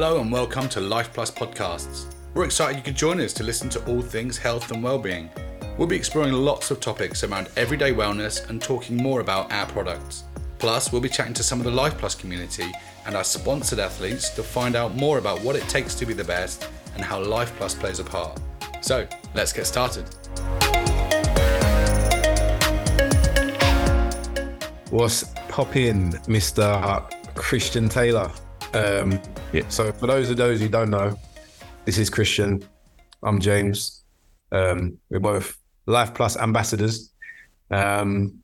Hello and welcome to Life Plus Podcasts. We're excited you could join us to listen to all things health and well-being. We'll be exploring lots of topics around everyday wellness and talking more about our products. Plus, we'll be chatting to some of the Life Plus community and our sponsored athletes to find out more about what it takes to be the best and how Life Plus plays a part. So, let's get started. What's popping, Mr. Christian Taylor? Um, yeah. So, for those of those who don't know, this is Christian. I'm James. Um, we're both Life Plus ambassadors. Um,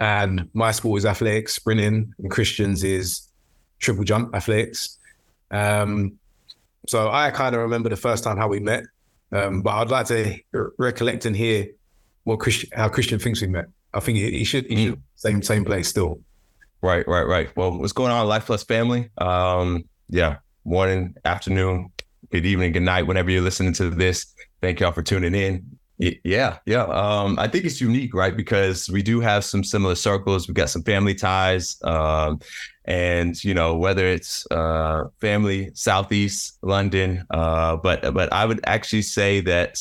and my sport is athletics, sprinting, and Christian's is triple jump athletics. Um, so I kind of remember the first time how we met, um, but I'd like to recollect and hear what Christian, how Christian thinks we met. I think he, he should, he should same same place still. Right, right, right. Well, what's going on, Life Plus family? Um, yeah, morning, afternoon, good evening, good night, whenever you're listening to this. Thank y'all for tuning in. Yeah, yeah. Um, I think it's unique, right? Because we do have some similar circles. We've got some family ties, um, and you know whether it's uh, family southeast London, uh, but but I would actually say that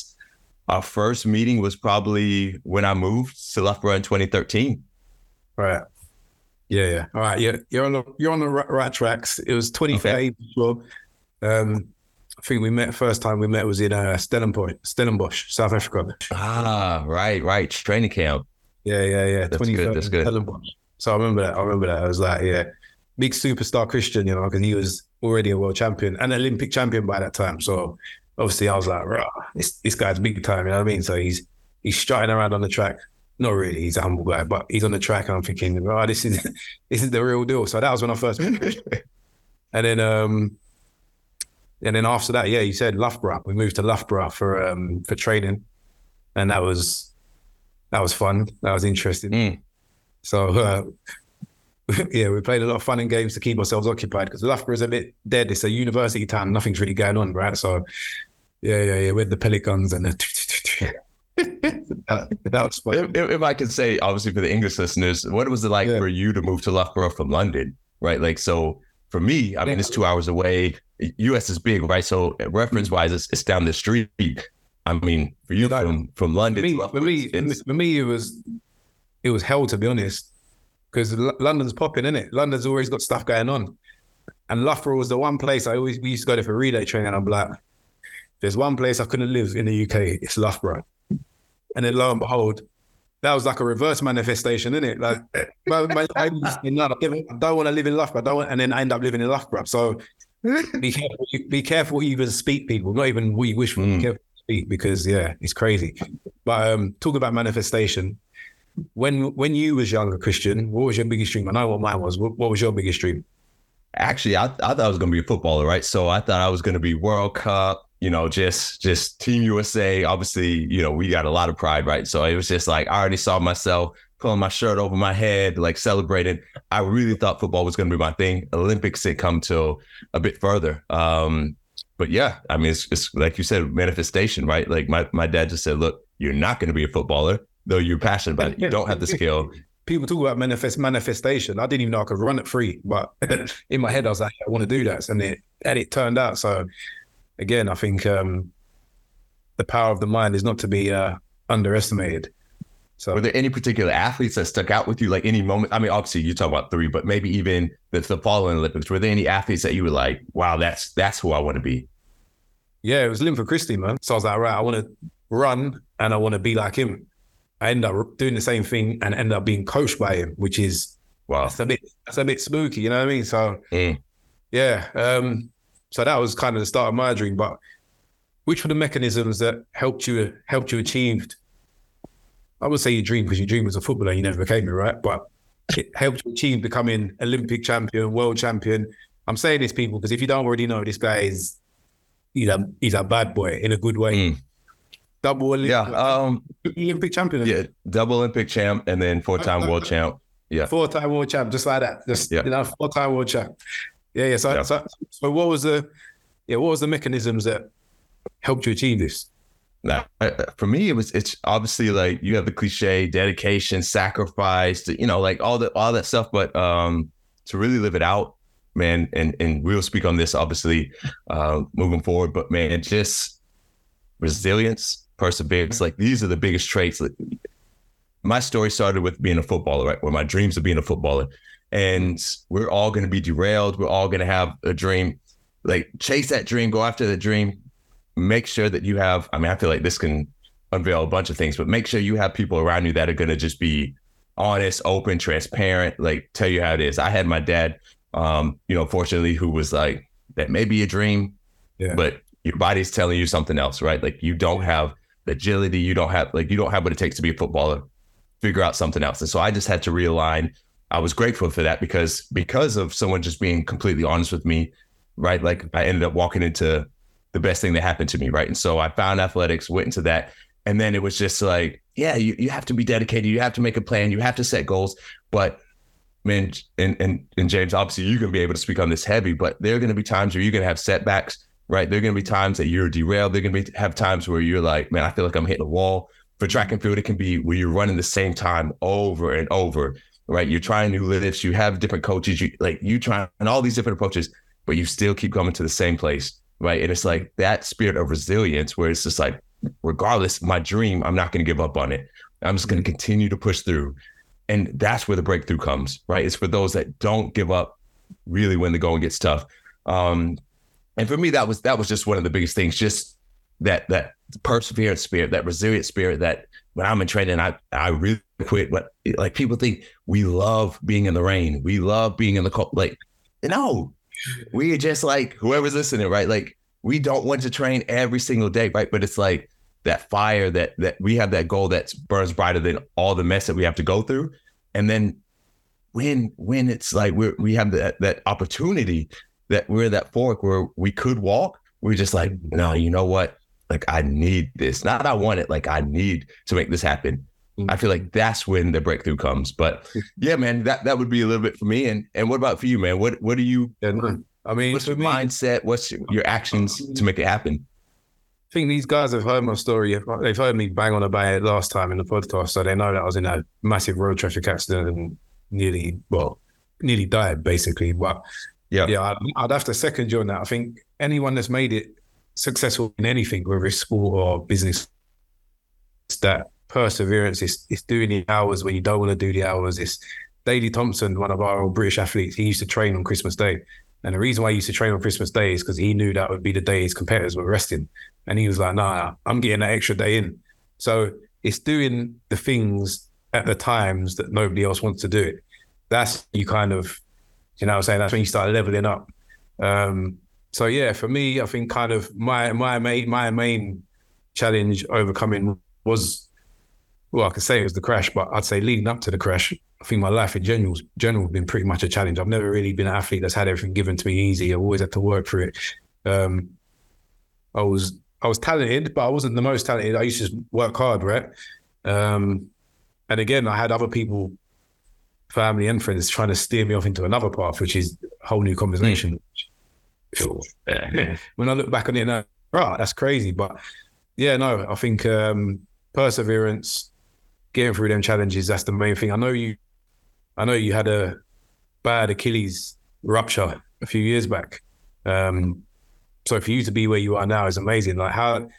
our first meeting was probably when I moved to Loughborough in 2013. Right. Yeah, yeah. All right. Yeah, you're on the you're on the right, tracks. It was 2015. Okay. Um, I think we met first time we met was in uh, Stellenbosch, Stellenbosch, South Africa. Ah, right, right. Training camp. Yeah, yeah, yeah. That's good. That's good. Stellenbosch. So I remember that. I remember that. I was like, yeah, big superstar Christian, you know, because he was already a world champion and Olympic champion by that time. So obviously, I was like, this this guy's big time. You know what I mean? So he's he's strutting around on the track. Not really. He's a humble guy, but he's on the track, and I'm thinking, oh, this is this is the real deal. So that was when I first and then um, and then after that, yeah, you said Loughborough. We moved to Loughborough for um for training, and that was that was fun. That was interesting. Mm. So uh, yeah, we played a lot of fun and games to keep ourselves occupied because Loughborough is a bit dead. It's a university town. Nothing's really going on, right? So yeah, yeah, yeah. With the Pelicans and the. That, that was. If, if, I could say, obviously, for the English listeners, what was it like yeah. for you to move to Loughborough from London? Right, like so for me, I mean, it's two hours away. US is big, right? So reference wise, it's, it's down the street. I mean, for you from from London, for me, for me, for me, it was it was hell to be honest, because London's popping, isn't it? London's always got stuff going on, and Loughborough was the one place I always we used to go there for relay training. I'm like, there's one place I couldn't live in the UK, it's Loughborough, and then lo and behold, that was like a reverse manifestation, isn't it? Like, my, my, I, don't want to live in Loughborough, I don't want, and then I end up living in Loughborough. So be careful. Be careful what you even speak, people. Not even what you wish for. Mm. Be careful speak because yeah, it's crazy. But um, talking about manifestation, when when you was younger, Christian, what was your biggest dream? I know what mine was. What, what was your biggest dream? Actually, I, I thought I was going to be a footballer, right? So I thought I was going to be World Cup, you know, just just Team USA. Obviously, you know, we got a lot of pride, right? So it was just like I already saw myself pulling my shirt over my head, like celebrating. I really thought football was going to be my thing. Olympics had come to a bit further. Um, but yeah, I mean, it's, it's like you said, manifestation, right? Like my, my dad just said, look, you're not going to be a footballer, though you're passionate about it. You don't have the skill. People talk about manifest manifestation. I didn't even know I could run it free, but in my head, I was like, I want to do that. And it, and it turned out. So again, I think um, the power of the mind is not to be uh, underestimated. So, were there any particular athletes that stuck out with you? Like any moment? I mean, obviously you talk about three, but maybe even the, the following Olympics. Were there any athletes that you were like, "Wow, that's that's who I want to be"? Yeah, it was Linford Christie, man. So I was like, right, I want to run and I want to be like him. I end up doing the same thing and end up being coached by him, which is wow, that's a bit that's a bit spooky, you know what I mean? So mm. yeah, um, so that was kind of the start of my dream. But which were the mechanisms that helped you helped you achieve I would say you dream because you dream as a footballer, you never became it, right? But it helped you achieve becoming Olympic champion, world champion. I'm saying this, people, because if you don't already know, this guy is he's a he's a bad boy in a good way. Mm. Double Olympic, yeah, um, Olympic champion. Yeah, double Olympic champ and then four time world champ. Yeah, four time world champ, just like that. Just yeah. you know, four time world champ. Yeah, yeah. So, yeah. so, so what was the yeah, what was the mechanisms that helped you achieve this? Now, for me, it was it's obviously like you have the cliche dedication, sacrifice, you know, like all the all that stuff. But um, to really live it out, man, and and we'll speak on this obviously uh, moving forward, but man, just resilience, perseverance, like these are the biggest traits. Like, my story started with being a footballer, right? Where my dreams of being a footballer, and we're all going to be derailed. We're all going to have a dream. Like chase that dream, go after the dream. Make sure that you have. I mean, I feel like this can unveil a bunch of things, but make sure you have people around you that are going to just be honest, open, transparent, like tell you how it is. I had my dad, um, you know, fortunately, who was like, that may be a dream, yeah. but your body's telling you something else, right? Like you don't have the agility, you don't have like you don't have what it takes to be a footballer. Figure out something else. And so I just had to realign. I was grateful for that because because of someone just being completely honest with me, right? Like I ended up walking into the best thing that happened to me, right? And so I found athletics, went into that, and then it was just like, yeah, you, you have to be dedicated. You have to make a plan. You have to set goals. But man, and and and James, obviously you're gonna be able to speak on this heavy, but there are gonna be times where you're gonna have setbacks, right? There are gonna be times that you're derailed. There are gonna be have times where you're like, man, I feel like I'm hitting a wall. For track and field, it can be where you're running the same time over and over, right? You're trying new lifts, you have different coaches, you like you try and all these different approaches, but you still keep coming to the same place, right? And it's like that spirit of resilience where it's just like, regardless, my dream, I'm not going to give up on it. I'm just going to continue to push through. And that's where the breakthrough comes, right? It's for those that don't give up really when the going gets tough. Um, and for me, that was that was just one of the biggest things, just that that perseverance spirit, that resilient spirit that when I'm in training, I I really quit. But like people think we love being in the rain. We love being in the cold. Like, no, we just like whoever's listening, right? Like we don't want to train every single day, right? But it's like that fire that that we have that goal that burns brighter than all the mess that we have to go through. And then when when it's like we we have that that opportunity that we're that fork where we could walk, we're just like, no, you know what? Like I need this. Not I want it, like I need to make this happen. I feel like mm-hmm. that's when the breakthrough comes. But yeah, man, that that would be a little bit for me. And and what about for you, man? What what do you I mean, what's your me, mindset? What's your, your actions um, to make it happen? I think these guys have heard my story. They've heard me bang on about it last time in the podcast, so they know that I was in a massive road traffic accident and nearly, well, nearly died basically. But yeah, yeah, I'd, I'd have to second you on that. I think anyone that's made it successful in anything, whether it's sport or business, it's that perseverance. It's, it's doing the hours when you don't want to do the hours. It's Daley Thompson, one of our old British athletes. He used to train on Christmas Day. And the reason why he used to train on Christmas Day is because he knew that would be the day his competitors were resting. And he was like, nah, I'm getting that extra day in. So it's doing the things at the times that nobody else wants to do it. That's you kind of, you know I'm saying? That's when you start leveling up. Um, so yeah, for me, I think kind of my my main my main challenge overcoming was well, I could say it was the crash, but I'd say leading up to the crash, I think my life in general, general has been pretty much a challenge. I've never really been an athlete that's had everything given to me easy. I've always had to work for it. Um, I was I was talented, but I wasn't the most talented. I used to just work hard, right? Um, and again, I had other people, family and friends, trying to steer me off into another path, which is a whole new conversation. when I look back on it now, right, that's crazy. But yeah, no, I think um, perseverance, getting through them challenges, that's the main thing. I know you I know you had a bad Achilles rupture a few years back. Um, so for you to be where you are now is amazing. Like how,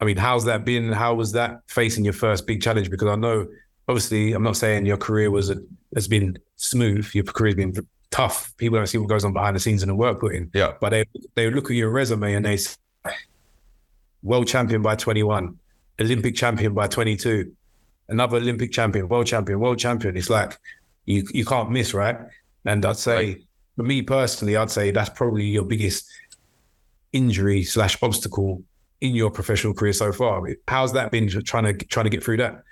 I mean, how's that been? How was that facing your first big challenge? Because I know, obviously, I'm not saying your career was a, has been smooth. Your career's been tough. People don't see what goes on behind the scenes and the work put in. Yeah. But they they look at your resume and they say, world champion by 21, Olympic champion by 22, another Olympic champion, world champion, world champion. It's like you you can't miss, right? And I'd say right. for me personally, I'd say that's probably your biggest injury slash obstacle in your professional career so far. How's that been trying to trying to get through that?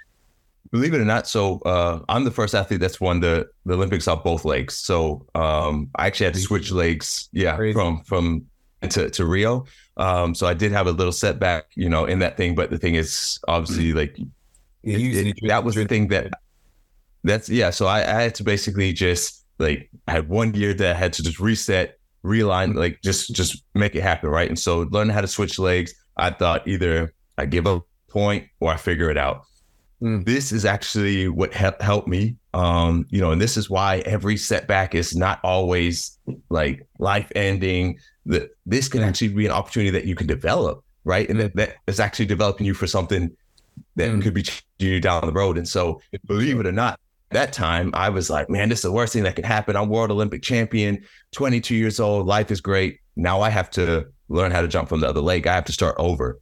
Believe it or not, so uh, I'm the first athlete that's won the, the Olympics off both legs. So um, I actually had to switch legs, yeah, Crazy. from from to, to Rio. Um, so I did have a little setback, you know, in that thing. But the thing is, obviously, like it, it, that was the thing that that's yeah. So I, I had to basically just like I had one year that I had to just reset, realign, like just just make it happen, right? And so learning how to switch legs, I thought either I give a point or I figure it out. Mm. This is actually what helped me Um, you know, and this is why every setback is not always like life ending. That this can actually be an opportunity that you can develop, right? And that, that is actually developing you for something that Mm. could be changing you down the road. And so, believe it or not, that time I was like, man, this is the worst thing that could happen. I'm world Olympic champion, 22 years old. Life is great. Now I have to learn how to jump from the other leg. I have to start over.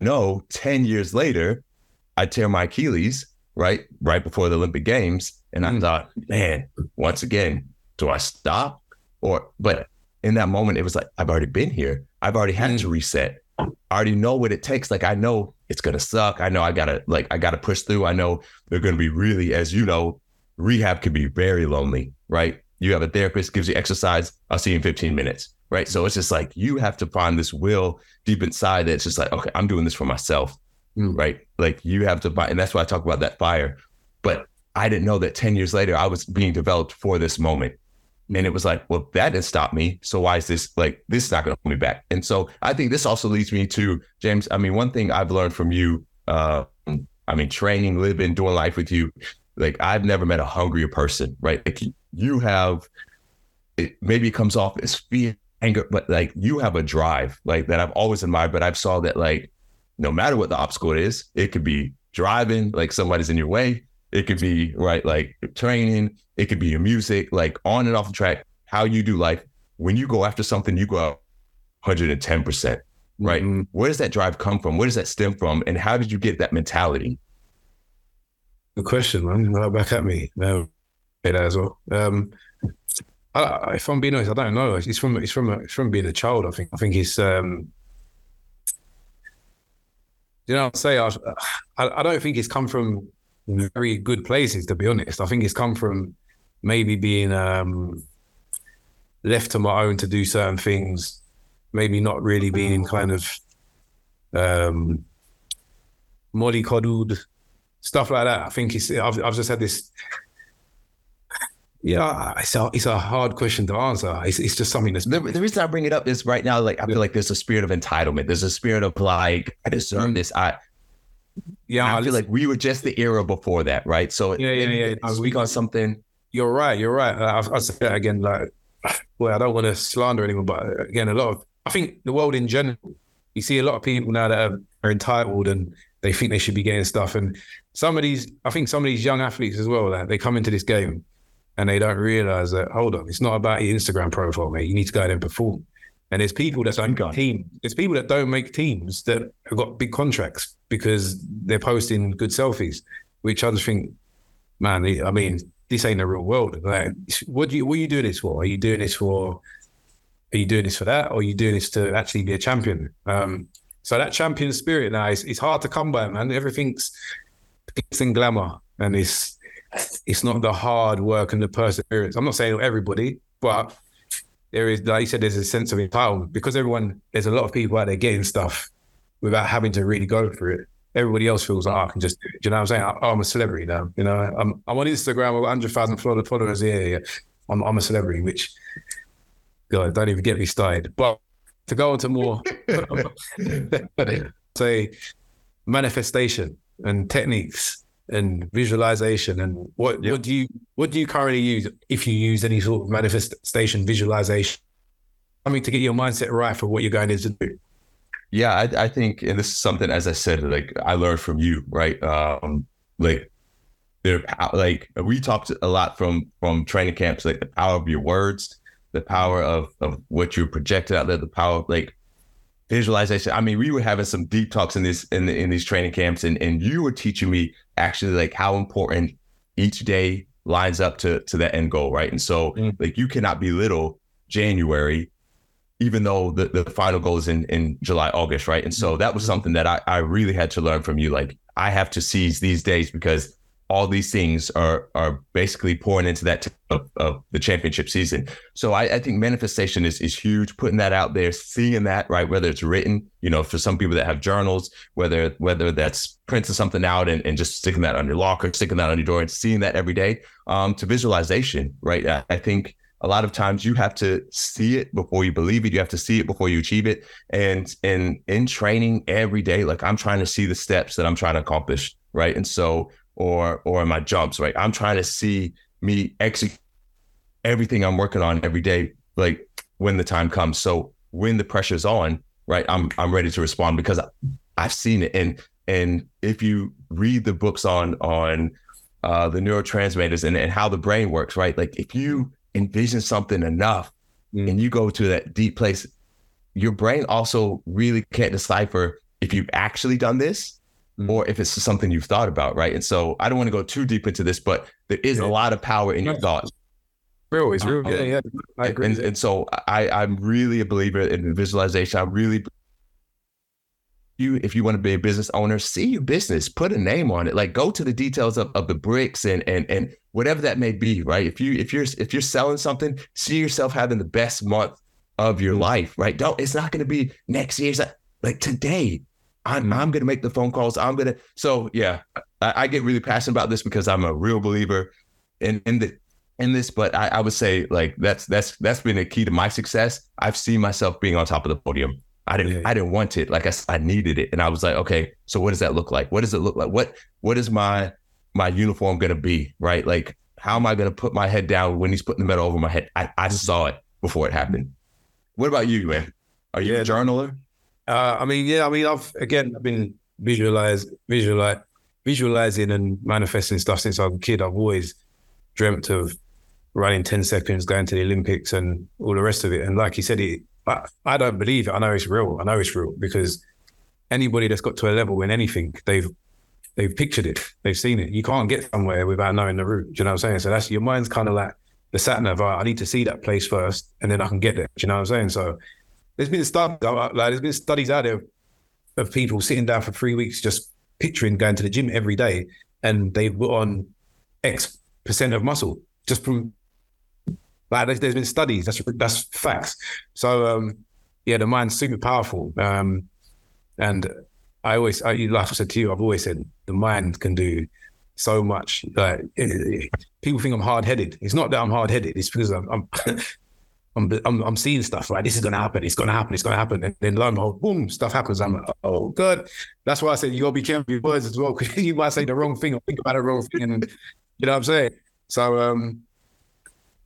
No, 10 years later, I tear my Achilles, right? Right before the Olympic Games. And I Mm. thought, man, once again, do I stop? Or, but in that moment, it was like, I've already been here. I've already had Mm. to reset. I already know what it takes. Like, I know it's going to suck. I know I got to, like, I got to push through. I know they're going to be really, as you know, rehab can be very lonely, right? You have a therapist, gives you exercise. I'll see you in 15 minutes, right? So it's just like you have to find this will deep inside that's just like, okay, I'm doing this for myself. Right? Like you have to find, and that's why I talk about that fire. But I didn't know that 10 years later, I was being developed for this moment. And it was like, well, that didn't stop me. So why is this like, this is not going to hold me back? And so I think this also leads me to James. I mean, one thing I've learned from you, uh, I mean, training, living, doing life with you, like I've never met a hungrier person, right? Like you have, it maybe comes off as fear, anger, but like you have a drive, like that I've always admired. But I've saw that like no matter what the obstacle is, it could be driving, like somebody's in your way. It could be right, like training. It could be your music, like on and off the track. How you do life. When you go after something, you go out 110 percent. Right. Mm. Where does that drive come from? Where does that stem from? And how did you get that mentality? Good question, man. Right back at me. No, that as well. Um, I, I- if I'm being honest, I don't know. It's from it's from it's from being a child. I think I think it's um, you know, I'd say I, I I don't think it's come from very good places. To be honest, I think it's come from maybe being um left to my own to do certain things, maybe not really being kind of um mollycoddled stuff like that. I think it's I've, I've just had this. Yeah, it's a it's a hard question to answer. It's it's just something that's The, the reason I bring it up is right now, like I feel like there's a spirit of entitlement. There's a spirit of like I deserve this. I yeah. I feel like we were just the era before that, right? So Yeah, yeah, yeah. I speak on something. you're right. You're right. Uh, I've, I'll say that again. Like, well, I don't want to slander anyone, but again, a lot of I think the world in general. You see a lot of people now that are, are entitled and they think they should be getting stuff. And some of these, I think some of these young athletes as well, that they come into this game and they don't realize that. Hold on, it's not about your Instagram profile, mate. You need to go out and perform. And there's people that don't team. There's people that don't make teams that have got big contracts because they're posting good selfies, which I just think, man. I mean, this ain't the real world. Like, what do you what are you doing this for? Are you doing this for? Are you doing this for that, or are you doing this to actually be a champion? Um, so that champion spirit now is it's hard to come by, man. Everything's glitz and glamour, and it's it's not the hard work and the perseverance. I'm not saying everybody, but there is, like you said, there's a sense of entitlement because everyone, there's a lot of people out there getting stuff without having to really go through it. Everybody else feels like "Oh, I can just do it. Do you know what I'm saying? I, I'm a celebrity now. You know, I'm I'm on Instagram with 100,000 followers. Yeah, yeah, yeah. I'm I'm a celebrity, which God, don't even get me started. But to go into more, say manifestation and techniques and visualization and what Yeah. what do you what do you currently use if you use any sort of manifestation visualization? I mean to get your mindset right for what you're going in to do. Yeah, I, I think, and this is something, as I said, like I learned from you, right? Um, like there, like we talked a lot from from training camps, like the power of your words, the power of of what you projected out there, the power of like visualization. I mean, we were having some deep talks in this in the, in these training camps, and and you were teaching me actually like how important each day lines up to to that end goal, right? And so Mm. like you cannot belittle January even though the, the final goal is in, in July, August, right? And so that was something that I, I really had to learn from you. Like I have to seize these days because all these things are are basically pouring into that t- of, of the championship season. So I, I think manifestation is is huge. Putting that out there, seeing that, right? Whether it's written, you know, for some people that have journals, whether whether that's printing something out and, and just sticking that on your locker, sticking that on your door and seeing that every day, um, to visualization, right? I, I think a lot of times you have to see it before you believe it you have to see it before you achieve it and in in training every day like i'm trying to see the steps that i'm trying to accomplish right and so or or in my jumps, right? I'm trying to see me execute everything I'm working on every day, like when the time comes. So when the pressure's on, right, I'm I'm ready to respond because I've seen it. And and if you read the books on on uh, the neurotransmitters and, and how the brain works, right? Like if you envision something enough mm. and you go to that deep place, your brain also really can't decipher if you've actually done this. Or mm-hmm. if it's something you've thought about, right? And so I don't want to go too deep into this, but there is a lot of power in your thoughts. Real, it's real. Uh, yeah, yeah. I agree. And, and so I, I'm really a believer in visualization. I really you if you want to be a business owner see your business put a name on it like go to the details of, of the bricks and and and whatever that may be right if you if you're if you're selling something see yourself having the best month of your mm. life right don't it's not going to be next year's like, like mm-hmm. I'm going to make the phone calls i'm going to so yeah I, I, get really passionate about this because i'm a real believer in in the in this but I, I would say like that's that's that's been a key to my success i've seen myself being on top of the podium I didn't yeah. I didn't want it. Like I, I needed it. And I was like, okay, so what does that look like? What does it look like? What what is my my uniform gonna be? Right? Like how am I gonna put my head down when he's putting the medal over my head? I, I saw it before it happened. What about you, man? Are you yeah. a journaler? Uh, I mean, yeah, I mean, I've again I've been visualize visualize visualizing and manifesting stuff since I was a kid. I've always dreamt of running 10 seconds, going to the Olympics and all the rest of it. And like you said, it but I don't believe it. I know it's real. I know it's real because anybody that's got to a level in anything, they've they've pictured it, they've seen it. You can't get somewhere without knowing the route. Do you know what I'm saying? So that's your mind's kind of like the sat nav. I need to see that place first, and then I can get there. Do you know what I'm saying? So there's been stuff like there's been studies out there of people sitting down for three weeks just picturing going to the gym every day, and they've put on X percent of muscle just from like there's, there's been studies. That's that's facts. So um, yeah, the mind's super powerful. Um, and I always, I, like I said to you, I've always said the mind can do so much. Like it, it, people think I'm hard headed. It's not that I'm hard headed. It's because I'm, I'm I'm, I'm, I'm seeing stuff right. This is gonna happen. It's gonna happen. It's gonna happen. And then lo and behold, boom, stuff happens. I'm like, oh god. That's why I said you gotta be careful with words as well because you might say the wrong thing or think about the wrong thing, and you know what I'm saying. So um,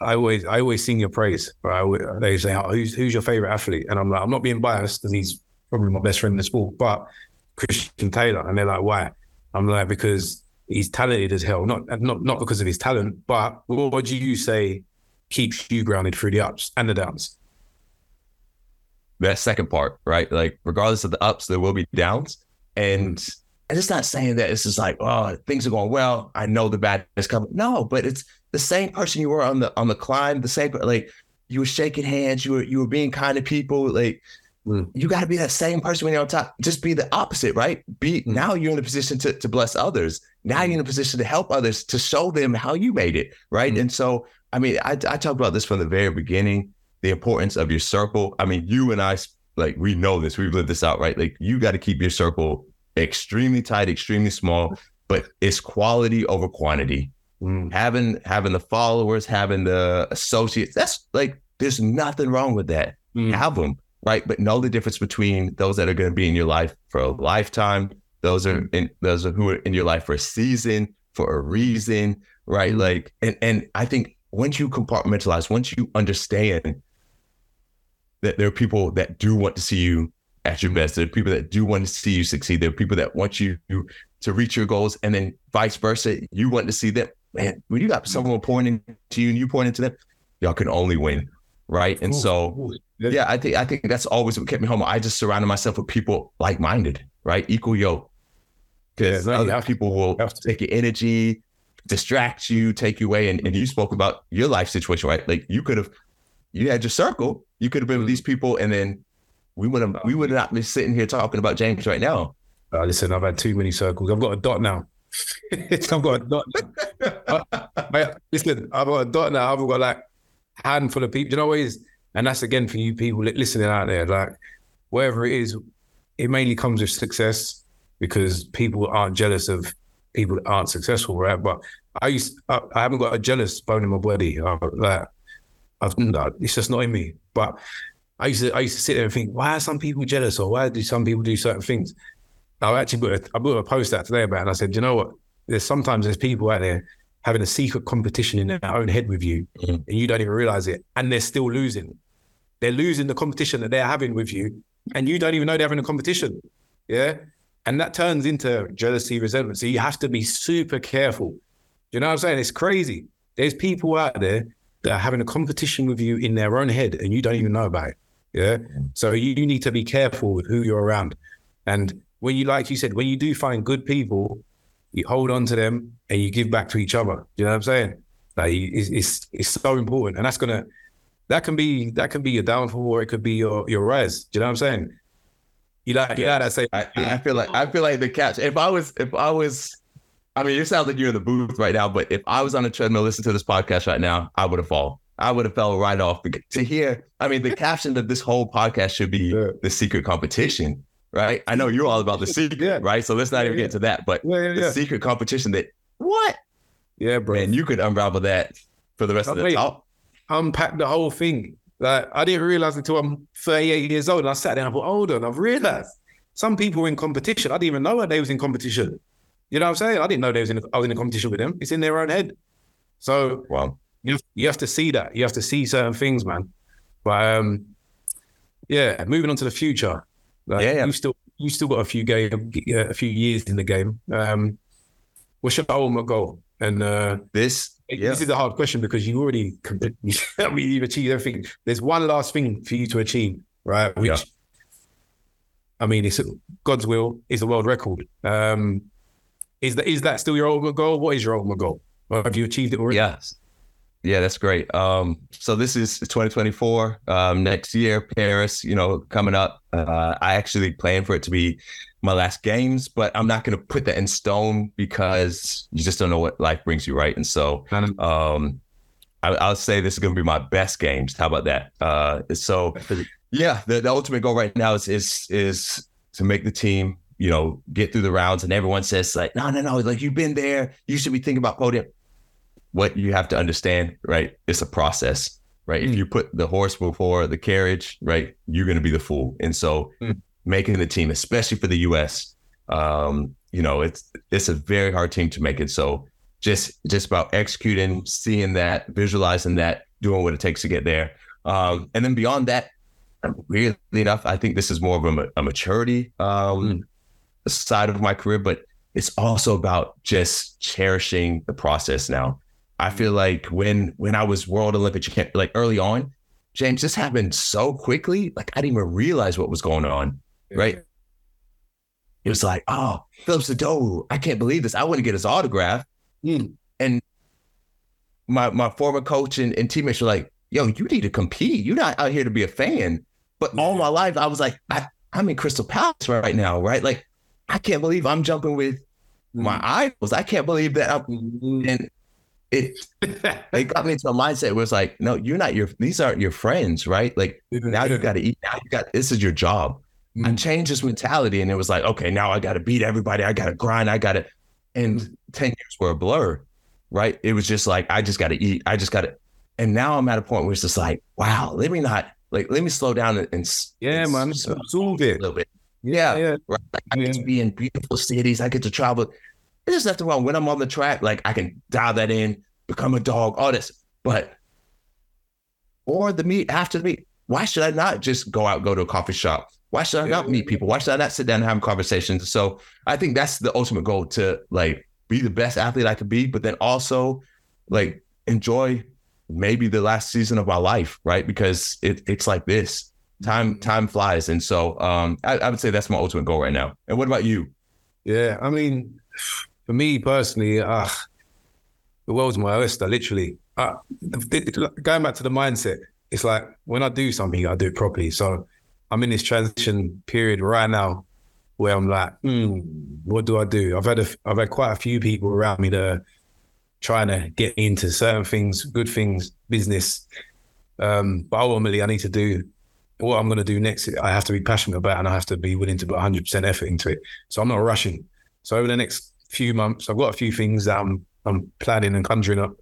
I always I always sing your praise. Right? they say, oh, "Who's who's your favorite athlete?" And I'm like, I'm not being biased because he's probably my best friend in the sport, but Christian Taylor. And they're like, "Why?" I'm like, because he's talented as hell. Not not not because of his talent, but what do you say keeps you grounded through the ups and the downs? That second part, right? Like, regardless of the ups, there will be downs, and and it's not saying that it's just like, oh, things are going well. I know the bad is coming. No, but it's the same person you were on the on the climb, the same like you were shaking hands, you were you were being kind to people. Like mm. you got to be that same person when you're on top. Just be the opposite, right? Be mm. now you're in a position to to bless others. Now you're in a position to help others to show them how you made it, right? Mm. And so, I mean, I I talked about this from the very beginning, the importance of your circle. I mean, you and I like we know this, we've lived this out, right? Like you got to keep your circle extremely tight, extremely small, but it's quality over quantity Mm. Having having the followers, having the associates, that's like there's nothing wrong with that. Mm. Have them, right? But know the difference between those that are going to be in your life for a lifetime, those are in those are who are in your life for a season, for a reason, right? Mm. Like, and and I think once you compartmentalize, once you understand that there are people that do want to see you at your best. There are people that do want to see you succeed. There are people that want you to reach your goals, and then vice versa. You want to see them man, when you got someone pointing to you and you pointing to them, y'all can only win. Right. And so yeah, I think I think that's always what kept me home. I just surrounded myself with people like minded, right? Equal yoke. Because yeah, other people will take your energy, distract you, take you away. And, and you spoke about your life situation, right? Like you could have you had your circle, you could have been with these people, and then we would have we would not be sitting here talking about James right now. Uh, listen, I've had too many circles. I've got a dot now. I've got a dot. I, listen, I've got a dot now. I've got like a handful of people. You know what it is? And that's again for you people listening out there. Like wherever it is, it mainly comes with success because people aren't jealous of people that aren't successful, right? But I used, I, I haven't got a jealous bone in my body. I, like, I've, it's just not in me. But I used to, I used to sit there and think, why are some people jealous, or why do some people do certain things? I actually put a, I put a post out today about it and I said, you know what? there's sometimes there's people out there having a secret competition in their own head with you, Mhm. and you don't even realize it, and they're still losing. They're losing the competition that they're having with you, and you don't even know they're having a competition. Yeah, and that turns into jealousy, resentment. So you have to be super careful. You know what I'm saying? It's crazy. There's people out there that are having a competition with you in their own head, and you don't even know about it. Yeah. So you, you need to be careful with who you're around. And when you, like you said, when you do find good people, you hold on to them and you give back to each other. You know what I'm saying? Like it's, it's, it's so important, and that's gonna that can be that can be your downfall or it could be your your rise. Do you know what I'm saying? You like you like that say I, I feel like I feel like the catch. If I was, if I was, I mean, it sounds like you're in the booth right now. But if I was on a treadmill listening to this podcast right now, I would have fallen. I would have fell right off. To hear, I mean, the caption of this whole podcast should be Yeah. the secret competition, right? I know you're all about the secret, Yeah. right? So let's not even Yeah, get to that. But yeah, yeah, the secret competition that what yeah, bro. man, you could unravel that for the rest of the talk. unpack the whole thing. Like I didn't realize until I'm 38 years old. And I sat down and I thought, hold on, I've realized some people were in competition. I didn't even know they was in competition. You know what I'm saying? I didn't know they was in I was in a competition with them. It's in their own head. So Well, you have, you have to see that. You have to see certain things, man. But um, yeah, moving on to the future. Like, Yeah, yeah. You still you still got a few game a few years in the game. Um, what's your ultimate goal? And uh, this, yeah, this is a hard question because you already, I mean, you've achieved everything. There's one last thing for you to achieve, right? Which, Yeah. I mean, it's God's will is the world record. Um, is that is that still your ultimate goal? What is your ultimate goal? Or have you achieved it already? Yes. Yeah, that's great. Um, so this is 2024. Um, next year, Paris, you know, coming up. Uh, I actually plan for it to be my last games, but I'm not going to put that in stone because you just don't know what life brings you, right? And so, um, I, I'll say this is going to be my best games. How about that? Uh, so, yeah, the, the ultimate goal right now is is is to make the team. You know, get through the rounds, and everyone says like, no, no, no, like you've been there. You should be thinking about podium what you have to understand, right? It's a process, right? If Mm. you put the horse before the carriage, right, you're going to be the fool. And so, Mm. making the team, especially for the U.S., um, you know, it's it's a very hard team to make it. So, just just about executing, seeing that, visualizing that, doing what it takes to get there, um, and then beyond that, weirdly enough, I think this is more of a, a maturity um, side of my career, but it's also about just cherishing the process now. I feel like when when I was World Olympic champ, like early on, James, this happened so quickly. Like I didn't even realize what was going on. Right? It was like, oh, Phillips Idowu, I can't believe this. I want to get his autograph. Mm. And my my former coach and, and teammates were like, yo, you need to compete. You're not out here to be a fan. But all my life, I was like, I, I'm in Crystal Palace right now, right? Like, I can't believe I'm jumping with my idols. I can't believe that. I'm, and it it got me into a mindset where it's like, no, you're not your. These aren't your friends, right? Like now you got to eat. Now you got this is your job. I Mm. changed this mentality, and it was like, okay, now I got to beat everybody. I got to grind. I got to. And ten years were a blur, right? It was just like I just got to eat. I just got to. And now I'm at a point where it's just like, wow, let me not like let me slow down and, and Yeah, and man. Absorb a little bit. Yeah, Yeah. right. Like, I get to be in beautiful cities. I get to travel. There's nothing wrong when I'm on the track. Like I can dial that in, become a dog, all this. But or the meet after the meet, why should I not just go out, go to a coffee shop? Why should I not meet people? Why should I not sit down and have conversations? So I think that's the ultimate goal to like be the best athlete I could be, but then also like enjoy maybe the last season of my life, right? Because it, it's like this. Time time flies. And so um I, I would say that's my ultimate goal right now. And what about you? Yeah, I mean, for me personally, uh, the world's my oyster, literally. Uh, going back to the mindset, it's like when I do something, I do it properly. So I'm in this transition period right now where I'm like, hmm, what do I do? I've had a, I've had quite a few people around me that are trying to get into certain things, good things, business. Um, but ultimately, I need to do what I'm going to do next. I have to be passionate about, and I have to be willing to put 100 percent effort into it. So I'm not rushing. So over the next few months, I've got a few things that I'm I'm planning and conjuring up,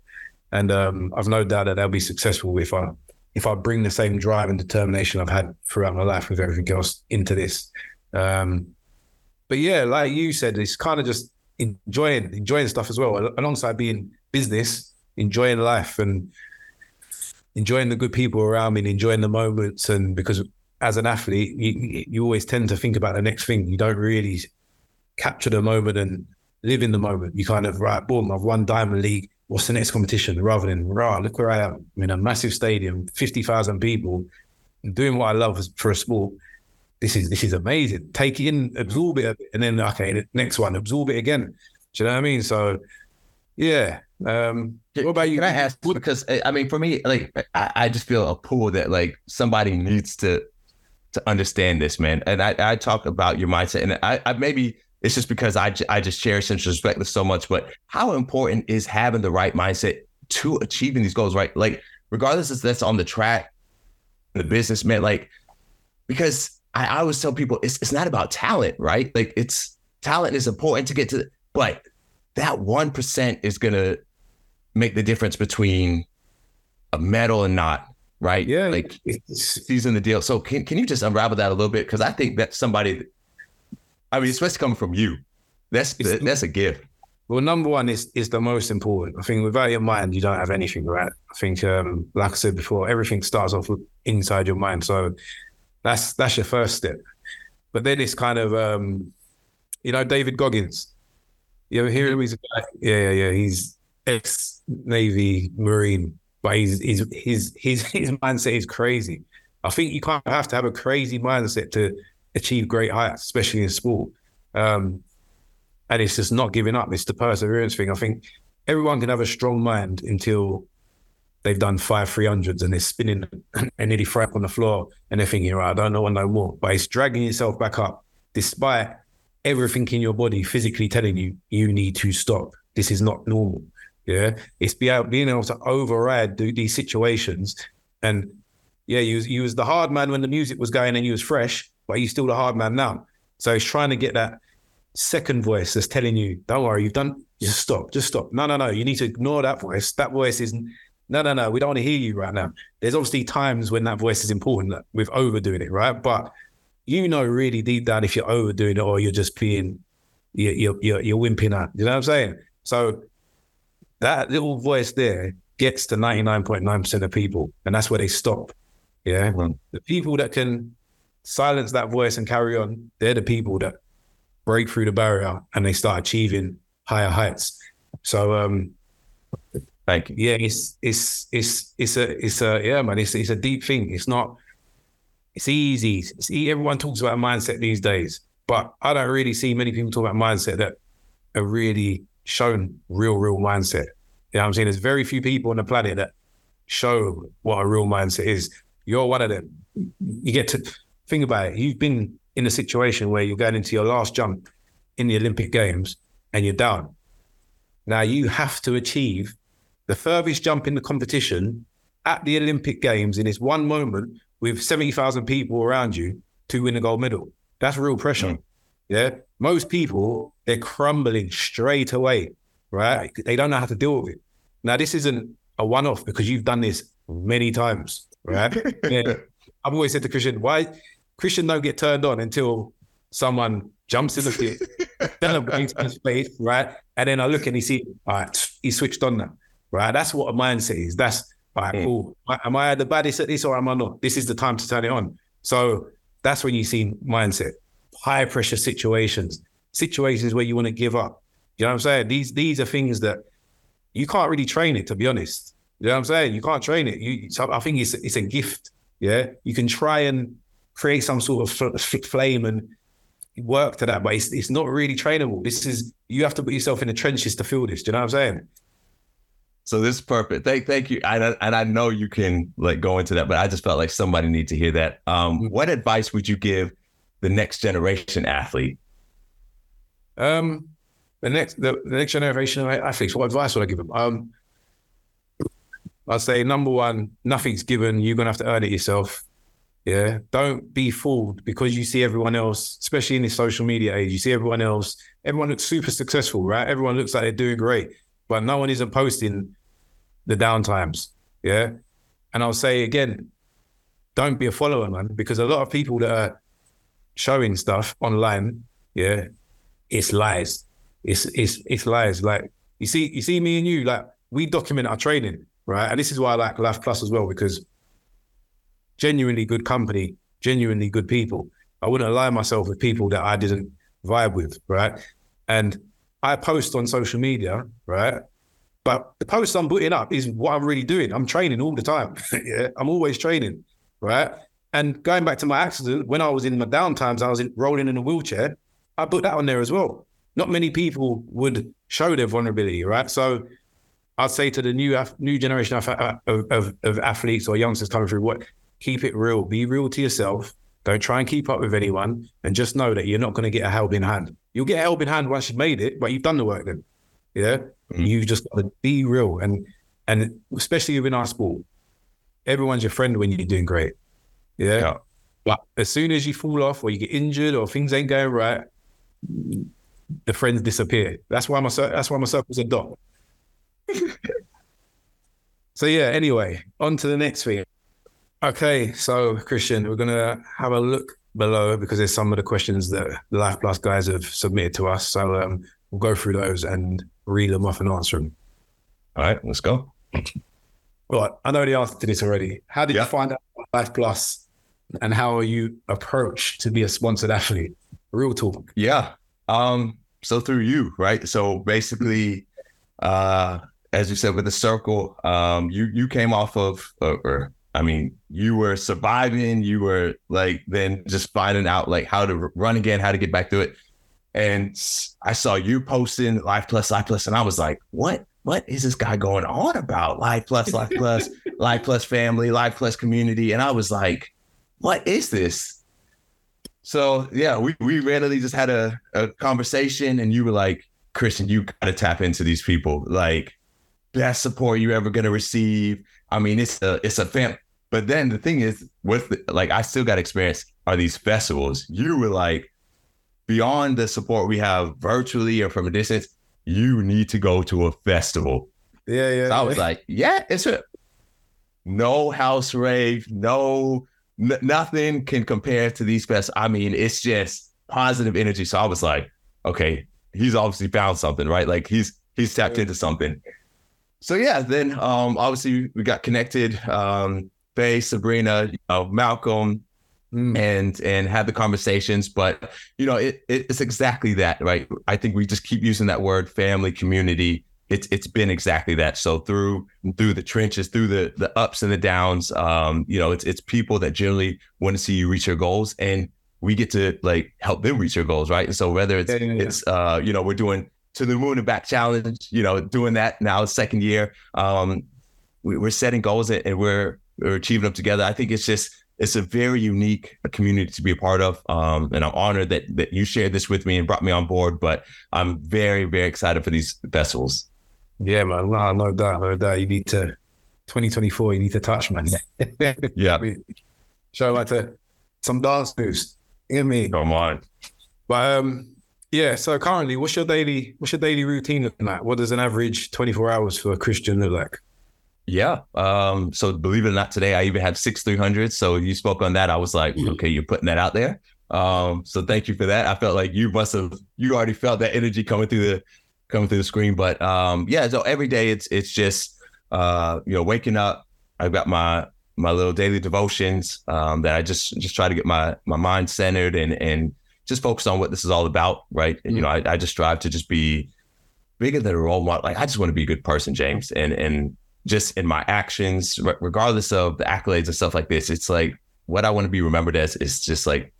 and um, I've no doubt that they'll be successful if I if I bring the same drive and determination I've had throughout my life with everything else into this. Um, but yeah, like you said, it's kind of just enjoying enjoying stuff as well, alongside being business, enjoying life and enjoying the good people around me and enjoying the moments. And because as an athlete, you, you always tend to think about the next thing. You don't really capture the moment and live in the moment. You kind of right, boom, I've won Diamond League. What's the next competition? Rather than rah, look where I am. I'm in a massive stadium, fifty thousand people, doing what I love for a sport. This is this is amazing. Take it in, absorb it, and then okay, next one, absorb it again. Do you know what I mean? So, yeah. Um, what about you? Can I ask? Because I mean, for me, like I, I just feel a pull that like somebody needs to to understand this, man. And I, I talk about your mindset, and I, I maybe it's just because I, I just cherish and respect this so much. But how important is having the right mindset to achieving these goals, right? Like, regardless if that's on the track, the business, man, like, because I, I always tell people it's, it's not about talent, right? Like, it's talent is important to get to, but that 1% is going to make the difference between a medal and not, right? Yeah. Like, season the deal. So, can, can you just unravel that a little bit? Because I think that somebody I mean, it's supposed to come from you, that's the, that's a gift. Well, number one is is the most important. I think without your mind, you don't have anything, right? I think, um, like I said before, everything starts off inside your mind. So that's that's your first step. But then it's kind of, um, you know, David Goggins. You ever hear him? He's a guy. Yeah, yeah, yeah. He's ex Navy Marine, but he's, he's his his his mindset is crazy. I think you kind of have to have a crazy mindset to achieve great heights, especially in sport. Um, and it's just not giving up. It's the perseverance thing. I think everyone can have a strong mind until they've done five 300s and they're spinning and nearly fry up on the floor and they're thinking, right, I don't know no more. But it's dragging yourself back up despite everything in your body physically telling you, you need to stop. This is not normal. Yeah. It's be able, being able to override these situations. And yeah, you you was the hard man when the music was going and you was fresh but you still the hard man now. So he's trying to get that second voice that's telling you, don't worry, you've done, just stop, just stop. No, no, no, you need to ignore that voice. That voice is, no, no, no, we don't want to hear you right now. There's obviously times when that voice is important that with overdoing it, right? But you know really deep down if you're overdoing it or you're just being, you're, you're, you're, you're wimping out. You know what I'm saying? So that little voice there gets to 99.9% of people, and that's where they stop. Yeah. The people that can silence that voice and carry on, they're the people that break through the barrier and they start achieving higher heights. So um thank you. Yeah, it's it's it's it's a it's a yeah, man, it's it's a deep thing. It's not it's easy. It's, everyone talks about mindset these days, but I don't really see many people talk about mindset that are really shown real, real mindset. You know what I'm saying? There's very few people on the planet that show what a real mindset is. You're one of them. You get to think about it. You've been in a situation where you're going into your last jump in the Olympic Games and you're down. Now you have to achieve the furthest jump in the competition at the Olympic Games in this one moment with 70,000 people around you to win a gold medal. That's real pressure. Mm. Yeah. Most people, they're crumbling straight away, right? They don't know how to deal with it. Now, this isn't a one off because you've done this many times, right? yeah. I've always said to Christian, why Christian don't get turned on until someone jumps in the pit, celebrates his faith, right? And then I look and he see, all right, he switched on now, right? That's what a mindset is. That's all right, mm. cool. Am I the baddest at this or am I not? This is the time to turn it on. So that's when you see mindset, high pressure situations, situations where you want to give up. You know what I'm saying? These these are things that you can't really train it, to be honest. You know what I'm saying? You can't train it. You, so I think it's it's a gift. Yeah, you can try and create some sort of flame and work to that, but it's, it's not really trainable. This is you have to put yourself in the trenches to feel this. Do you know what I'm saying? So this is perfect. Thank, thank you. And I, and I know you can like go into that, but I just felt like somebody need to hear that. Um, mm-hmm. what advice would you give the next generation athlete? Um, the next the, the next generation of athletes. What advice would I give them? Um, I'd say number one, nothing's given. You're gonna have to earn it yourself. Yeah. Don't be fooled because you see everyone else, especially in this social media age, you see everyone else, everyone looks super successful, right? Everyone looks like they're doing great, but no one isn't posting the downtimes. Yeah. And I'll say again, don't be a follower, man, because a lot of people that are showing stuff online, yeah, it's lies. it's it's it's lies. Like you see, you see me and you, like we document our training, right? And this is why I like Life Plus as well, because genuinely good company, genuinely good people. I wouldn't align myself with people that I didn't vibe with, right? And I post on social media, right? But the posts I'm putting up is what I'm really doing. I'm training all the time. yeah, I'm always training, right? And going back to my accident, when I was in my downtimes, I was in, rolling in a wheelchair. I put that on there as well. Not many people would show their vulnerability, right? So I'd say to the new new generation of, of, of athletes or youngsters coming through, what keep it real, be real to yourself. Don't try and keep up with anyone, and just know that you're not going to get a helping hand. You'll get a helping hand once you've made it, but you've done the work then. Yeah, mm-hmm. you just got to be real, and and especially within our sport, everyone's your friend when you're doing great. Yeah? yeah. But as soon as you fall off or you get injured or things ain't going right, the friends disappear. That's why my that's why my circle's a dot. so yeah. Anyway, on to the next thing. Okay, so Christian, we're gonna have a look below because there's some of the questions that the Life Plus guys have submitted to us. So um, we'll go through those and read them off and answer them. All right, let's go. Right, I know the answer to this already. How did yeah. you find out Life Plus, and how are you approached to be a sponsored athlete? Real talk. Yeah. Um. So through you, right? So basically, uh, as you said with the circle, um, you you came off of, uh, or I mean, you were surviving. You were like then just finding out like how to run again, how to get back to it. And I saw you posting Life Plus, Life Plus, and I was like, what? What is this guy going on about? Life Plus, Life Plus, Life Plus family, Life Plus community. And I was like, what is this? So yeah, we, we randomly just had a, a conversation and you were like, Christian, you gotta tap into these people. Like best support you're ever gonna receive. I mean, it's a it's a fam. But then the thing is, with the, like, I still got experience are these festivals. You were like, beyond the support we have virtually or from a distance, you need to go to a festival. Yeah, yeah. So I was like, yeah, it's a no house rave, no n- nothing can compare to these fests. I mean, it's just positive energy. So I was like, okay, he's obviously found something, right? Like he's he's tapped into something. So yeah, then um obviously we got connected. Um Faye, Sabrina, you know, Malcolm, mm. and and had the conversations. But you know, it, it's exactly that, right? I think we just keep using that word family, community. It's it's been exactly that. So through through the trenches, through the the ups and the downs, um, you know, it's it's people that generally want to see you reach your goals, and we get to like help them reach their goals, right? And so whether it's yeah, yeah, yeah. it's uh, you know, we're doing to the moon and back challenge, you know, doing that now second year. Um, we, are setting goals and we're we're achieving them together. I think it's just it's a very unique community to be a part of. Um, and I'm honored that that you shared this with me and brought me on board. But I'm very, very excited for these festivals. Yeah, man. No, no doubt, no doubt. You need to 2024, you need to touch, man. yeah. Show like to some dance moves. Give me. Come on. But um, yeah. So currently, what's your daily what's your daily routine looking like? What does an average 24 hours for a Christian look like? Yeah. Um, so believe it or not, today I even had six three hundred. So you spoke on that. I was like, mm-hmm. okay, you're putting that out there. Um, so thank you for that. I felt like you must have you already felt that energy coming through the coming through the screen. But um, yeah, so every day it's it's just uh, you know, waking up. I've got my my little daily devotions um, that I just just try to get my my mind centered and and just focus on what this is all about, right? Mm-hmm. You know, I, I just strive to just be bigger than a role model. Like I just want to be a good person, James, and and just in my actions, regardless of the accolades and stuff like this, it's like what I want to be remembered as is just like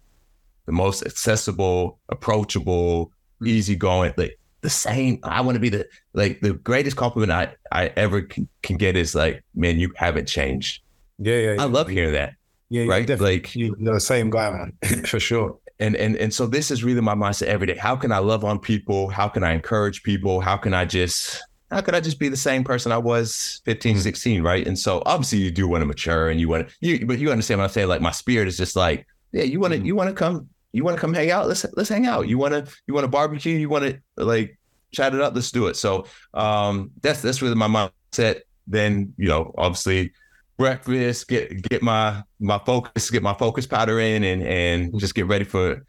the most accessible, approachable, easygoing, like the same. I want to be the like the greatest compliment I I ever can, can get is like, man, you haven't changed. Yeah, yeah. yeah. I love hearing that. Yeah, right. Like you're the same guy, man, for sure. And and and so this is really my mindset every day. How can I love on people? How can I encourage people? How can I just how could I just be the same person I was 15, mm-hmm. 16, right? And so obviously you do want to mature and you want to you but you understand what I'm saying. Like my spirit is just like, yeah, you want to mm-hmm. you want to come you want to come hang out? Let's let's hang out. You want to you want to barbecue? You want to like chat it up? Let's do it. So um that's that's really my mindset. Then, you know, obviously breakfast, get get my my focus, get my focus powder in and and just get ready for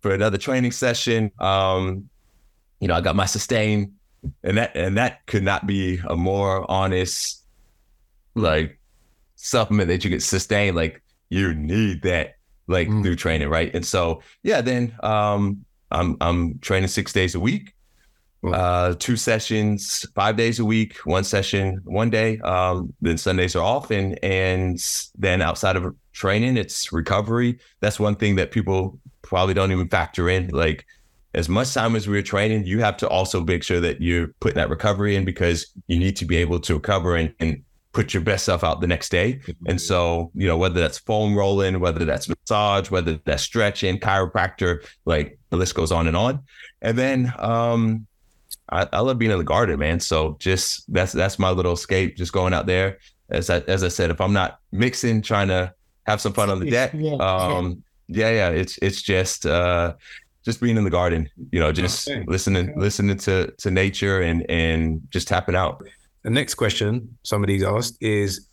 for another training session. Um you know, I got my sustain, and that and that could not be a more honest like supplement that you could sustain. Like you need that like Mm. through training, right? And so yeah, then um I'm I'm training six days a week. Uh, two sessions, five days a week, one session, one day. Um, then Sundays are off, and and then outside of training, it's recovery. That's one thing that people probably don't even factor in. Like as much time as we're training, you have to also make sure that you're putting that recovery in because you need to be able to recover and, and put your best stuff out the next day. And so, you know, whether that's foam rolling, whether that's massage, whether that's stretching, chiropractor, like the list goes on and on. And then um I, I love being in the garden, man. So just that's that's my little escape, just going out there. As I as I said, if I'm not mixing, trying to have some fun on the deck, Yeah. um, yeah, yeah, it's it's just uh just being in the garden, you know, just Okay. listening listening to to nature and and just tapping out. The next question somebody's asked is,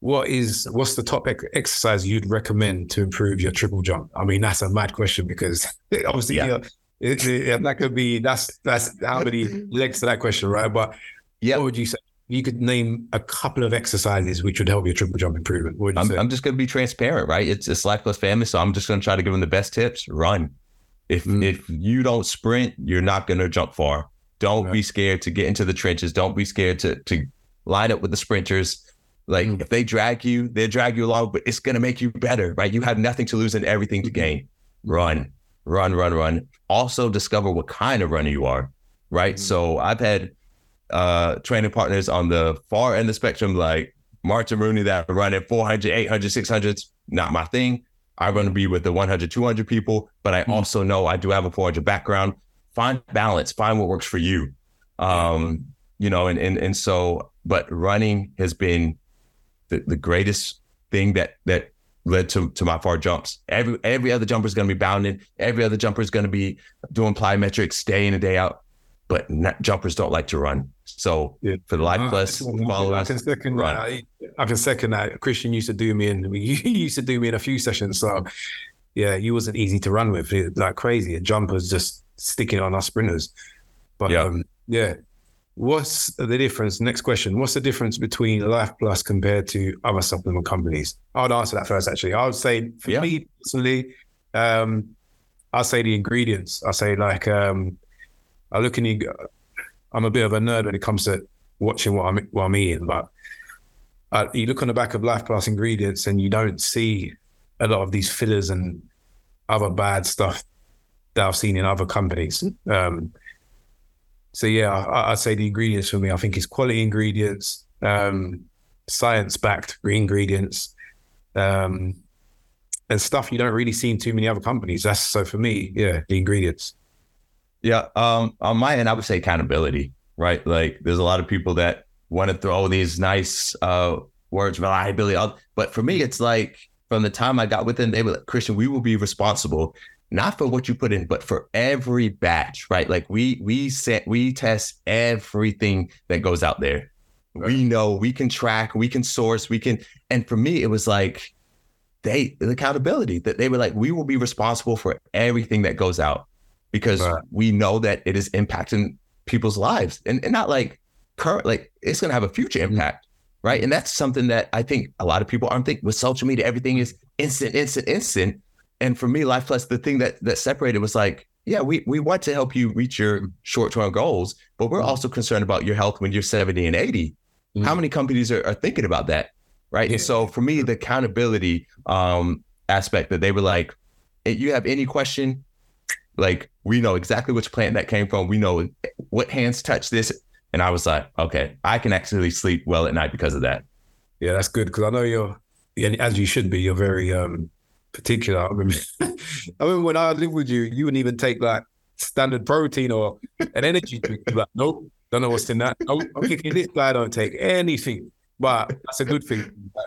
what is what's the top ec- exercise you'd recommend to improve your triple jump? I mean, that's a mad question because obviously, Yeah. you know, it, it- that could be that's that's how many legs to that question, right? But Yeah. what would you say? You could name a couple of exercises which would help your triple jump improvement. What would you I'm, say? I'm just gonna be transparent, right? It's it's life plus family, so I'm just gonna try to give them the best tips. Run. If Mm. if you don't sprint, you're not gonna jump far. Don't be scared to get into the trenches. Don't be scared to to line up with the sprinters. Like Mm. if they drag you, they drag you along, but it's gonna make you better, right? You have nothing to lose and everything to gain. Run, run, run, run. Also discover what kind of runner you are, right? Mhm. So I've had uh training partners on the far end of the spectrum, like Martyn Rooney that are running 400, 800, 600s, not my thing. I want to be with the 100, 200 people, but I Mhm. also know I do have a 400 background. Find balance, find what works for you. Um, you know, and and and so, but running has been the, the greatest thing that that led to to my far jumps. Every every other jumper is going to be bounding. Every other jumper is going to be doing plyometrics day in and day out. But not, jumpers don't like to run. So Yeah. for the Life Ah, Plus I can- followers, I can second run. that. I can second that. Christian used to do me in. He used to do me in a few sessions. So yeah, he wasn't easy to run with. Like crazy. And jumpers just sticking on our sprinters. But Yeah. um, yeah. What's the difference? Next question. What's the difference between Life Plus compared to other supplement companies? I would answer that first. Actually, I would say for Yeah. me personally, um, I'll say the ingredients. I say like um, I look in the. I'm a bit of a nerd when it comes to watching what I'm what I'm eating, but uh, you look on the back of Life Plus ingredients and you don't see a lot of these fillers and other bad stuff that I've seen in other companies. Um, so yeah, I, I'd say the ingredients for me, I think is quality ingredients, um, science-backed ingredients, um, and stuff you don't really see in too many other companies. That's so for me, yeah, the ingredients. Yeah. Um, on my end, I would say accountability, right? Like there's a lot of people that want to throw these nice uh words, reliability. But for me, it's like from the time I got with them, they were like, Christian, we will be responsible not for what you put in, but for every batch, right? Like we we set we test everything that goes out there. We know we can track, we can source, we can. And for me, it was like they the accountability that they were like, we will be responsible for everything that goes out because Right. we know that it is impacting people's lives. And, and not like current like it's going to have a future impact right? And that's something that i think a lot of people aren't thinking with social media everything is instant instant instant. And for me life plus the thing that that separated was like yeah we we want to help you reach your short-term goals but we're also concerned about your health when you're 70 and 80 how Mm. many companies are, are thinking about that right? Yeah. and so for me the accountability um aspect that they were like if you have any question like we know exactly which plant that came from we know what hands touched this and i was like okay i can actually sleep well at night because of that Yeah, that's good because I know you're, and as you should be, you're very um particular. I remember, I remember when I lived with you, you wouldn't even take like standard protein or an energy drink. You're Like, nope, don't know what's in that. Nope, I'm kicking this guy. Don't take anything. But that's a good thing.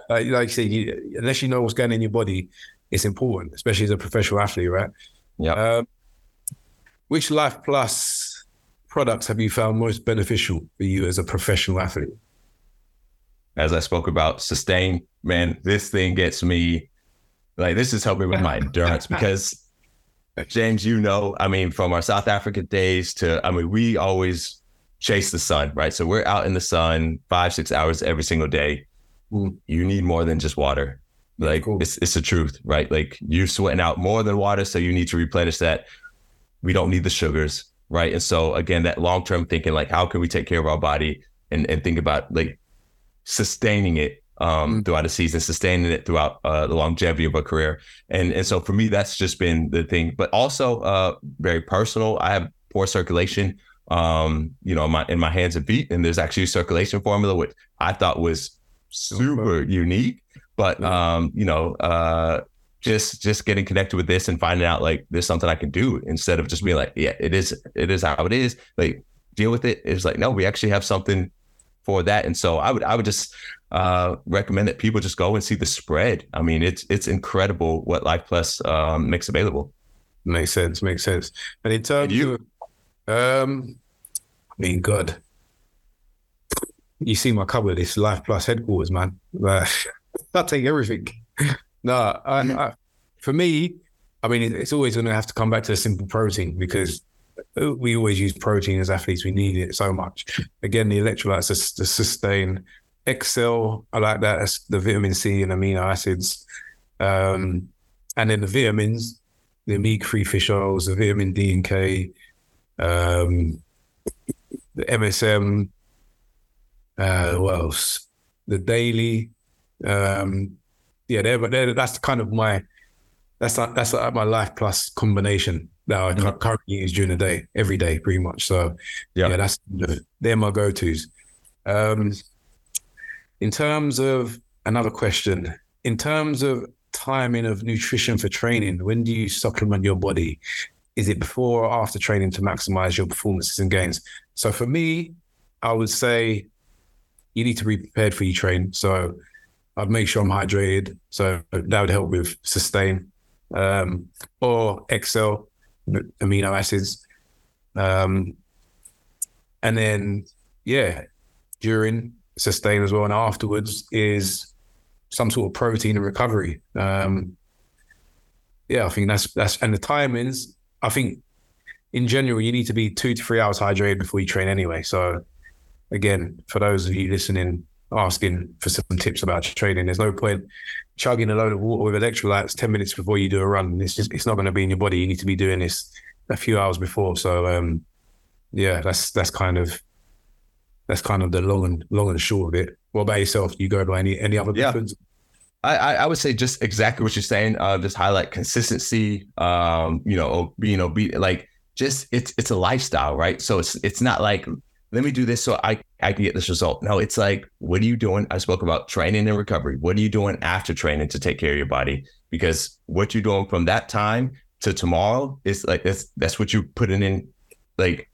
Like, like you say, you, unless you know what's going in your body, it's important, especially as a professional athlete, right? Yeah. Um, which Life Plus products have you found most beneficial for you as a professional athlete? as i spoke about sustain man this thing gets me like this is helping with my endurance because James, you know, I mean, from our South African days to, I mean, we always chase the sun, right? So we're out in the sun five, six hours every single day. Mm. You need more than just water. Like cool. it's it's the truth, right? Like you're sweating out more than water, so you need to replenish that. We don't need the sugars, right? And so again, that long term thinking, like how can we take care of our body and and think about like sustaining it um, Mm. throughout a season, sustaining it throughout uh, the longevity of a career. And and so for me, that's just been the thing. But also uh, very personal. I have poor circulation. Um, you know, in my in my hands and feet, and there's actually a circulation formula which I thought was super unique. But um, you know, uh, just just getting connected with this and finding out like there's something I can do instead of just being like, yeah, it is it is how it is. Like deal with it. It's like no, we actually have something for that. And so I would I would just uh, recommend that people just go and see the spread. I mean, it's it's incredible what Life Plus um, makes available. Makes sense. Makes sense. And in terms you? of, um, I mean, God, you see my cupboard. It's Life Plus headquarters, man. I take everything. No, I, I, for me, I mean, it's always going to have to come back to the simple protein because uh, we always use protein as athletes. We need it so much. Again, the electrolytes to, to sustain. Xcel, I like that. That's the vitamin C and amino acids. Um, and then the vitamins, the omega-3 fish oils, the vitamin D and K, um, the MSM, uh, what else? The daily. Um, yeah, they're, they're, that's kind of my that's like, that's like my life plus combination that I Mhm. currently use during the day, every day, pretty much. So Yeah. yeah, that's they're my go tos. Um, in terms of another question, in terms of timing of nutrition for training, when do you supplement your body? Is it before or after training to maximize your performances and gains? So for me, I would say you need to be prepared for your train. So I'd make sure I'm hydrated. So that would help with sustain um, or Xcel amino acids. Um, and then, yeah, during sustain as well. And afterwards is some sort of protein and recovery. Um, yeah, I think that's that's and the timings. I think in general you need to be two to three hours hydrated before you train anyway. So again, for those of you listening, asking for some tips about training, there's no point chugging a load of water with electrolytes ten minutes before you do a run. It's just it's not going to be in your body. You need to be doing this a few hours before. So um, yeah, that's that's kind of that's kind of the long and long and short of it. What about yourself? Do you go by any any other Yeah. I, I I would say just exactly what you're saying. Uh, just highlight consistency. Um, you know, being obedient. Like just it's it's a lifestyle, right? So it's it's not like let me do this so I I can get this result. No, it's like what are you doing? I spoke about training and recovery. What are you doing after training to take care of your body? Because what you're doing from that time to tomorrow is like that's that's what you're putting in. Like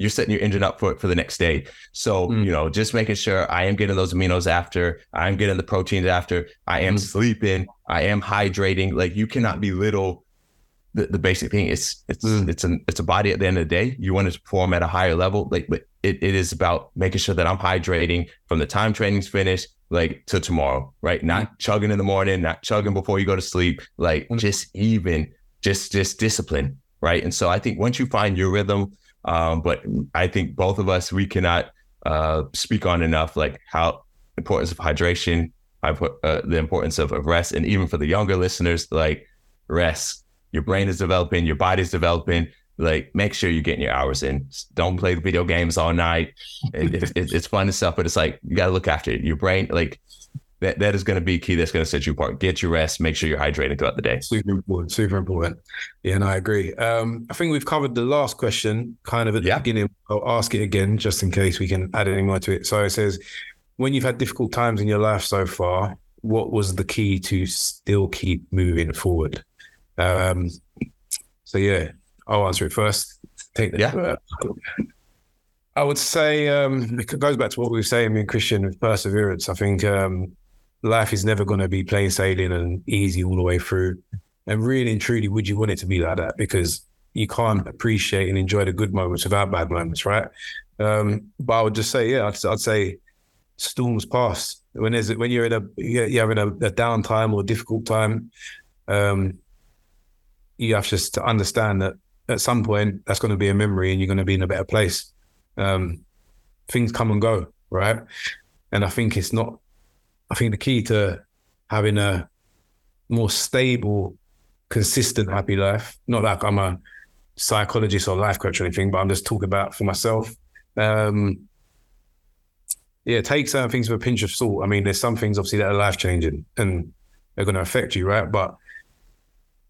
you're setting your engine up for for the next day. So Mm. you know, just making sure I am getting those aminos after, I am getting the proteins after, I am Mm. sleeping, I am hydrating. Like you cannot belittle the, the basic thing. It's it's Mm. it's an it's a body at the end of the day. You want it to perform at a higher level. Like but it, it is about making sure that I'm hydrating from the time training's finished, like to tomorrow, right? Not chugging in the morning, not chugging before you go to sleep, like Mm. just even, just just discipline, right? And so I think once you find your rhythm, um, but I think both of us we cannot uh, speak on enough like how importance of hydration, I put uh, the importance of, of rest, and even for the younger listeners, like rest. Your brain is developing, your body's developing. Like, make sure you're getting your hours in. Don't play video games all night. It, it, it- it's fun and stuff, but it's like you got to look after it. Your brain, like that, that is going to be key. That's going to set you apart. Get your rest. Make sure you're hydrated throughout the day. Super important. Super important. Yeah, no, I agree. Um, I think we've covered the last question kind of at Yeah. the beginning. I'll ask it again just in case we can add any more to it. So it says, when you've had difficult times in your life so far, what was the key to still keep moving forward? Um, so yeah, I'll answer it first. Take the, Yeah. I would say um, it goes back to what we were saying, me and Christian, with perseverance. I think um, life is never going to be plain sailing and easy all the way through. And really and truly, would you want it to be like that? Because you can't appreciate and enjoy the good moments without bad moments, right? Um, but I would just say, yeah, I'd, I'd say storms pass. When there's when you're in a you're you're having a, a downtime or a difficult time, um, you have just to understand that at some point that's going to be a memory and you're going to be in a better place. Um, things come and go, right? And I think it's not. I think the key to having a more stable, consistent, happy life. Not like I'm a psychologist or life coach or anything, but I'm just talking about for myself. Um, yeah, take certain things with a pinch of salt. I mean, there's some things obviously that are life changing and they're going to affect you, right? But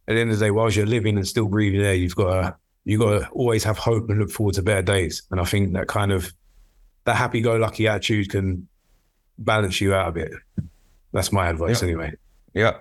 at the end of the day, whilst you're living and still breathing there, you've got to you got to always have hope and look forward to better days. And I think that kind of that happy-go-lucky attitude can balance you out a bit. That's my advice, yeah. anyway. Yeah,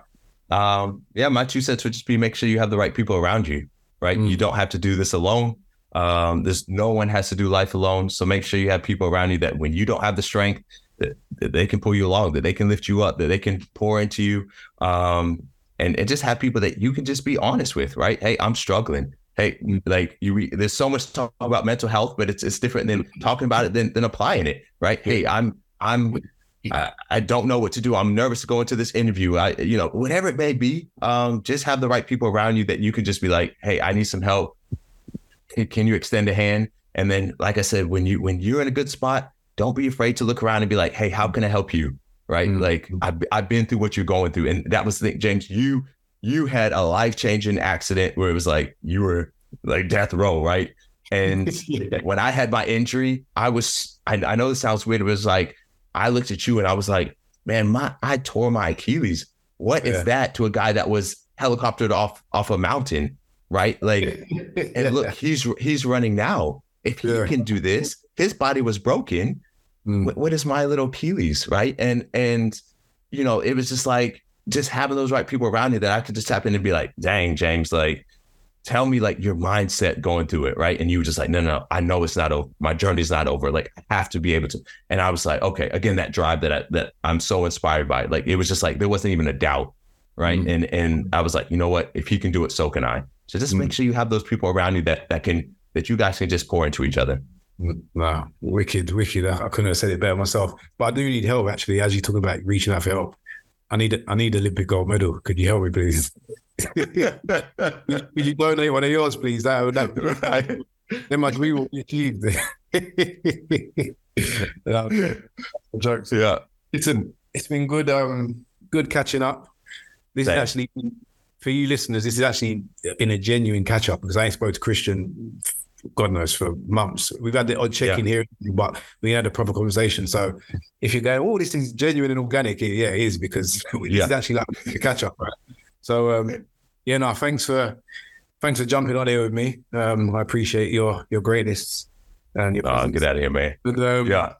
um, yeah. My two cents would just be make sure you have the right people around you. Right, mm. you don't have to do this alone. Um, there's no one has to do life alone. So make sure you have people around you that when you don't have the strength, that, that they can pull you along, that they can lift you up, that they can pour into you. Um, and, and just have people that you can just be honest with, right? Hey, I'm struggling. Hey, like you, re- there's so much talk about mental health, but it's it's different than talking about it than than applying it, right? Hey, I'm I'm I, I, don't know what to do. I'm nervous to go into this interview. I, you know, whatever it may be, um, just have the right people around you that you can just be like, hey, I need some help. Can you extend a hand? And then, like I said, when you when you're in a good spot, don't be afraid to look around and be like, hey, how can I help you? Right? Mm-hmm. Like I've, I've been through what you're going through. And that was the thing, James, you, you had a life changing accident where it was like, you were like death row, right? And yeah. when I had my injury, I was, I, I know this sounds weird. It was like, I looked at you and I was like, man, my, I tore my Achilles. What yeah. is that to a guy that was helicoptered off, off a mountain? Right. Like, and look, he's, he's running now. If he can do this, his body was broken Mm. What, what is my little Achilles, right? And and you know, it was just like just having those right people around you that I could just tap in and be like, dang, James, like tell me like your mindset going through it, right? And you were just like, no, no, I know it's not over. My journey's not over. Like I have to be able to. And I was like, okay, again, that drive that I, that I'm so inspired by. Like it was just like there wasn't even a doubt, right? Mm. And and I was like, you know what? If he can do it, so can I. So just mm. make sure you have those people around you that that can that you guys can just pour into each other. No, wicked, wicked. I couldn't have said it better myself. But I do need help actually. As you talk about reaching out for help, I need I need Olympic gold medal. Could you help me, please? Could you donate one of yours, please? That would that. Then my dream will be achieved. jokes. Yeah. Listen, it's been good. Um, good catching up. This Thanks. is actually for you listeners. This is actually been a genuine catch up because I spoke to Christian God knows, for months. We've had the odd check in here, but we had a proper conversation. So if you're going, oh, this is genuine and organic, yeah, it is because yeah. it's actually like a catch up, right? So um, yeah, no, thanks for thanks for jumping on here with me. Um, I appreciate your your greatness and your. Oh, get out of here, man. But, um, yeah.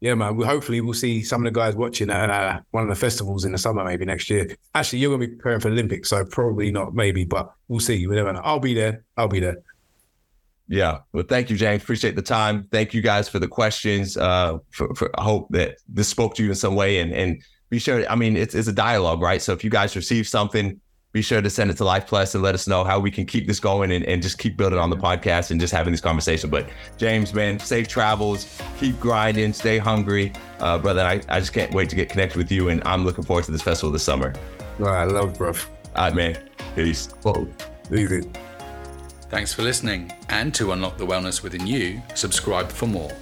Yeah, man. We, hopefully, we'll see some of the guys watching at uh, one of the festivals in the summer, maybe next year. Actually, you're going to be preparing for the Olympics, so probably not, maybe, but we'll see. We never know. I'll be there. I'll be there. Yeah. Well, thank you, James. Appreciate the time. Thank you guys for the questions. Uh, for, for, I hope that this spoke to you in some way and, and be sure. I mean, it's, it's a dialogue, right? So if you guys receive something, be sure to send it to Life Plus and let us know how we can keep this going and, and just keep building on the podcast and just having this conversation. But James, man, safe travels, keep grinding, stay hungry. Uh, brother, I, I just can't wait to get connected with you. And I'm looking forward to this festival this summer. Right. I love it, bro. All right, man. Peace. Whoa. Easy. Thanks for listening, and to unlock the wellness within you, subscribe for more.